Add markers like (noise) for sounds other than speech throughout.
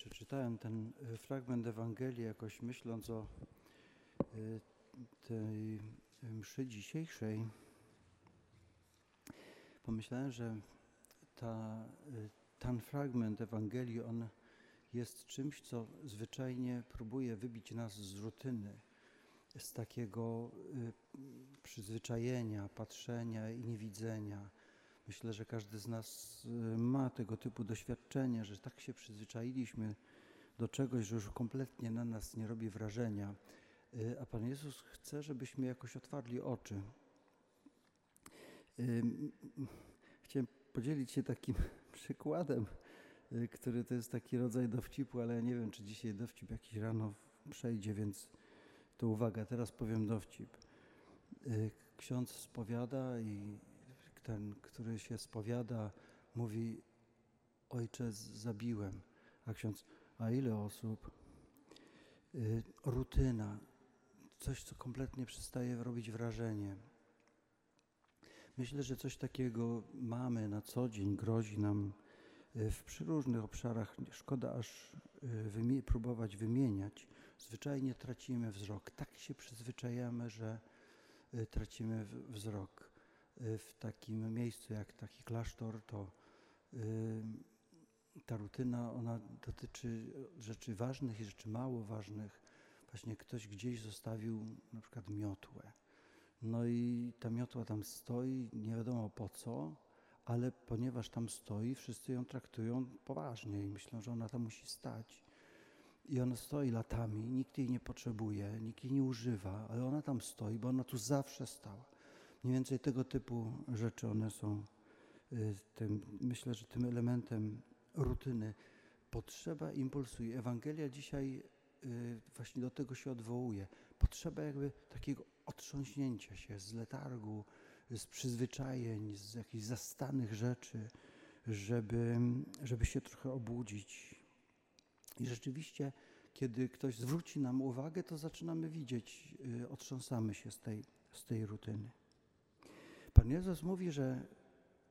przeczytałem ten e, fragment Ewangelii, jakoś myśląc o e, tej mszy dzisiejszej, pomyślałem, że ta, e, ten fragment Ewangelii, on jest czymś, co zwyczajnie próbuje wybić nas z rutyny, z takiego przyzwyczajenia, patrzenia i niewidzenia Myślę, że każdy z nas y, ma tego typu doświadczenie, że tak się przyzwyczailiśmy do czegoś, że już kompletnie na nas nie robi wrażenia. Y, a Pan Jezus chce, żebyśmy jakoś otwarli oczy. Chciałem podzielić się takim (laughs) przykładem, y, który to jest taki rodzaj dowcipu, ale ja nie wiem, czy dzisiaj dowcip jakiś rano przejdzie, więc to uwaga, teraz powiem dowcip. Ksiądz spowiada i ten, który się spowiada, mówi: Ojcze, zabiłem. A ksiądz, a ile osób? Y, rutyna, coś, co kompletnie przestaje robić wrażenie. Myślę, że coś takiego mamy na co dzień, grozi nam y, w przyróżnych obszarach. Szkoda aż y, próbować wymieniać. Zwyczajnie tracimy wzrok. Tak się przyzwyczajamy, że tracimy wzrok. Y, w takim miejscu jak taki klasztor, to y, ta rutyna, ona dotyczy rzeczy ważnych i rzeczy mało ważnych. Właśnie ktoś gdzieś zostawił na przykład miotłę. No i ta miotła tam stoi, nie wiadomo po co, ale ponieważ tam stoi, wszyscy ją traktują poważnie i myślą, że ona tam musi stać. I ona stoi latami, nikt jej nie potrzebuje, nikt jej nie używa, ale ona tam stoi, bo ona tu zawsze stała. Mniej więcej tego typu rzeczy one są, y, tym, myślę, że tym elementem rutyny. Potrzeba impulsu i Ewangelia dzisiaj y, właśnie do tego się odwołuje. Potrzeba jakby takiego otrząśnięcia się z letargu, z przyzwyczajeń, z jakichś zastanych rzeczy, żeby, żeby się trochę obudzić. I rzeczywiście, kiedy ktoś zwróci nam uwagę, to zaczynamy widzieć, y, otrząsamy się z tej, z tej rutyny. Pan Jezus mówi, że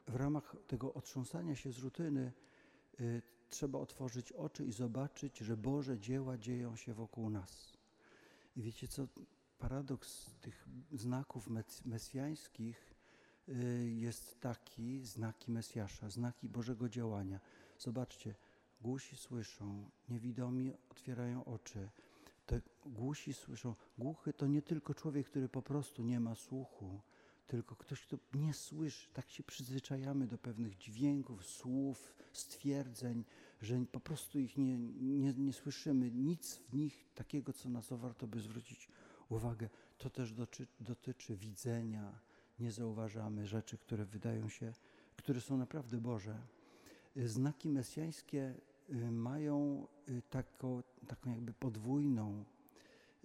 w ramach tego otrząsania się z rutyny y, trzeba otworzyć oczy i zobaczyć, że Boże dzieła dzieją się wokół nas. I wiecie co? Paradoks tych znaków mesjańskich y, jest taki, znaki Mesjasza, znaki Bożego działania. Zobaczcie, głusi słyszą, niewidomi otwierają oczy. Te głusi słyszą. Głuchy to nie tylko człowiek, który po prostu nie ma słuchu, tylko ktoś, kto nie słyszy. Tak się przyzwyczajamy do pewnych dźwięków, słów, stwierdzeń, że po prostu ich nie, nie, nie słyszymy. Nic w nich takiego, co nas warto by zwrócić uwagę. To też dotyczy, dotyczy widzenia. Nie zauważamy rzeczy, które wydają się, które są naprawdę Boże. Znaki mesjańskie y, mają y, taką, taką jakby podwójną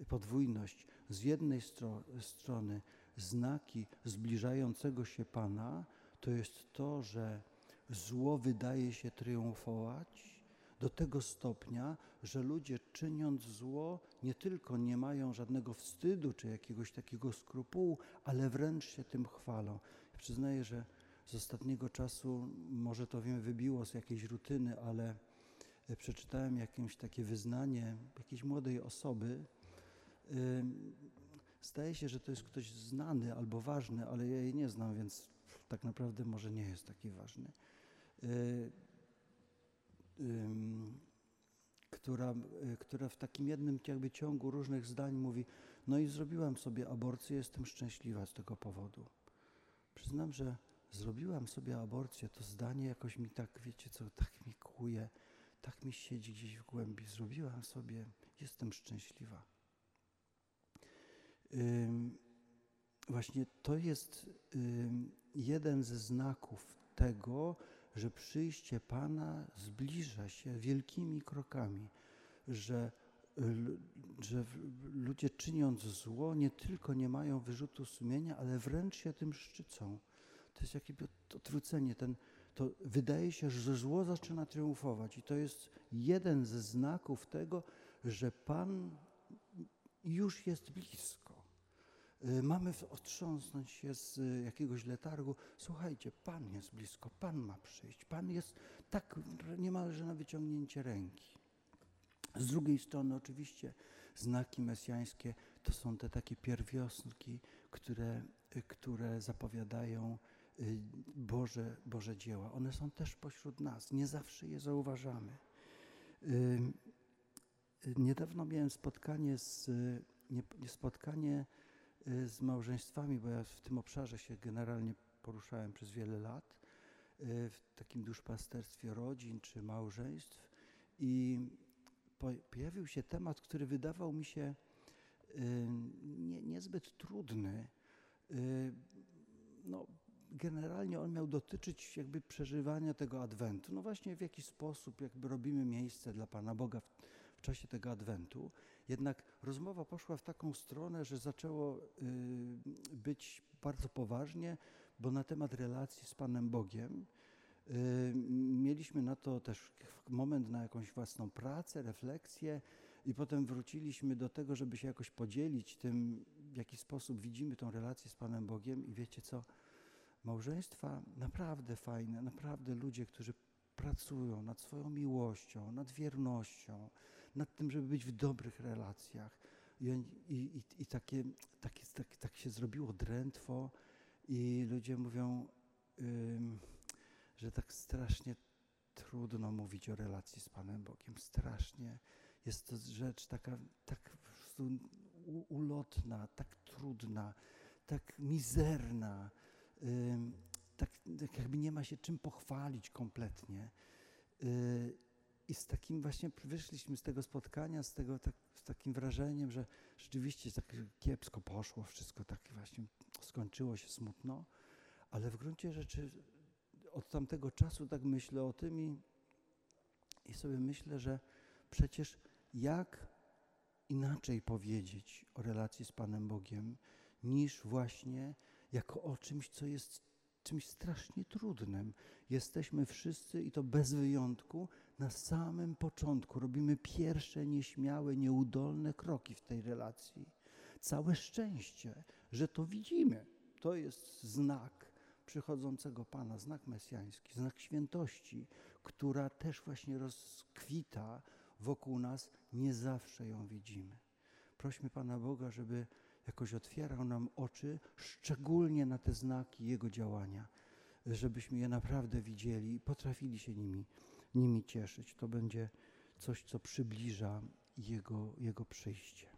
podwójność. Z jednej stro strony znaki zbliżającego się Pana to jest to, że zło wydaje się triumfować do tego stopnia, że ludzie czyniąc zło nie tylko nie mają żadnego wstydu czy jakiegoś takiego skrupułu, ale wręcz się tym chwalą. Przyznaję, że z ostatniego czasu, może to wiem, wybiło z jakiejś rutyny, ale e, przeczytałem jakieś takie wyznanie jakiejś młodej osoby, Zdaje się, że to jest ktoś znany albo ważny, ale ja jej nie znam, więc tak naprawdę może nie jest taki ważny. Y, która, y, która w takim jednym jakby ciągu różnych zdań mówi, no i zrobiłam sobie aborcję, jestem szczęśliwa z tego powodu. Przyznam, że zrobiłam sobie aborcję, to zdanie jakoś mi tak, wiecie co, tak mi kłuje, tak mi siedzi gdzieś w głębi. Zrobiłam sobie, jestem szczęśliwa. Właśnie to jest jeden ze znaków tego, że przyjście Pana zbliża się wielkimi krokami, że, że ludzie czyniąc zło nie tylko nie mają wyrzutu sumienia, ale wręcz się tym szczycą. To jest jakieś odwrócenie. Ten, to wydaje się, że zło zaczyna triumfować i to jest jeden ze znaków tego, że Pan już jest blisko. Y, mamy otrząsnąć się z jakiegoś letargu. Słuchajcie, Pan jest blisko, Pan ma przyjść. Pan jest tak niemalże na wyciągnięcie ręki. Z drugiej strony oczywiście znaki mesjańskie to są te takie pierwiosnki, które, y, które zapowiadają y, Boże, Boże dzieła. One są też pośród nas. Nie zawsze je zauważamy. Niedawno miałem spotkanie z, nie, spotkanie z małżeństwami, bo ja w tym obszarze się generalnie poruszałem przez wiele lat, w takim duszpasterstwie rodzin czy małżeństw i pojawił się temat, który wydawał mi się nie, niezbyt trudny. No, generalnie on miał dotyczyć jakby przeżywania tego Adwentu. No właśnie w jaki sposób jakby robimy miejsce dla Pana Boga w, w czasie tego Adwentu. Jednak rozmowa poszła w taką stronę, że zaczęło y, być bardzo poważnie, bo na temat relacji z Panem Bogiem y, mieliśmy na to też moment na jakąś własną pracę, refleksję i potem wróciliśmy do tego, żeby się jakoś podzielić tym, w jaki sposób widzimy tą relację z Panem Bogiem. I wiecie co, małżeństwa naprawdę fajne, naprawdę ludzie, którzy pracują nad swoją miłością, nad wiernością, nad tym, żeby być w dobrych relacjach. I, i, i takie, takie, tak, tak się zrobiło drętwo i ludzie mówią, ym, że tak strasznie trudno mówić o relacji z Panem Bogiem. Strasznie. Jest to rzecz taka tak ulotna, tak trudna, tak mizerna, tak, tak jakby nie ma się czym pochwalić kompletnie. I z takim właśnie wyszliśmy z tego spotkania, z tego tak, z takim wrażeniem, że rzeczywiście tak kiepsko poszło, wszystko tak właśnie skończyło się smutno, ale w gruncie rzeczy od tamtego czasu tak myślę o tym i, i sobie myślę, że przecież jak inaczej powiedzieć o relacji z Panem Bogiem, niż właśnie jako o czymś, co jest czymś strasznie trudnym. Jesteśmy wszyscy, i to bez wyjątku, na samym początku. Robimy pierwsze nieśmiałe, nieudolne kroki w tej relacji. Całe szczęście, że to widzimy. To jest znak przychodzącego Pana, znak mesjański, znak świętości, która też właśnie rozkwita wokół nas. Nie zawsze ją widzimy. Prośmy Pana Boga, żeby jakoś otwierał nam oczy, szczególnie na te znaki Jego działania, żebyśmy je naprawdę widzieli i potrafili się nimi, nimi cieszyć. To będzie coś, co przybliża Jego, Jego przyjście.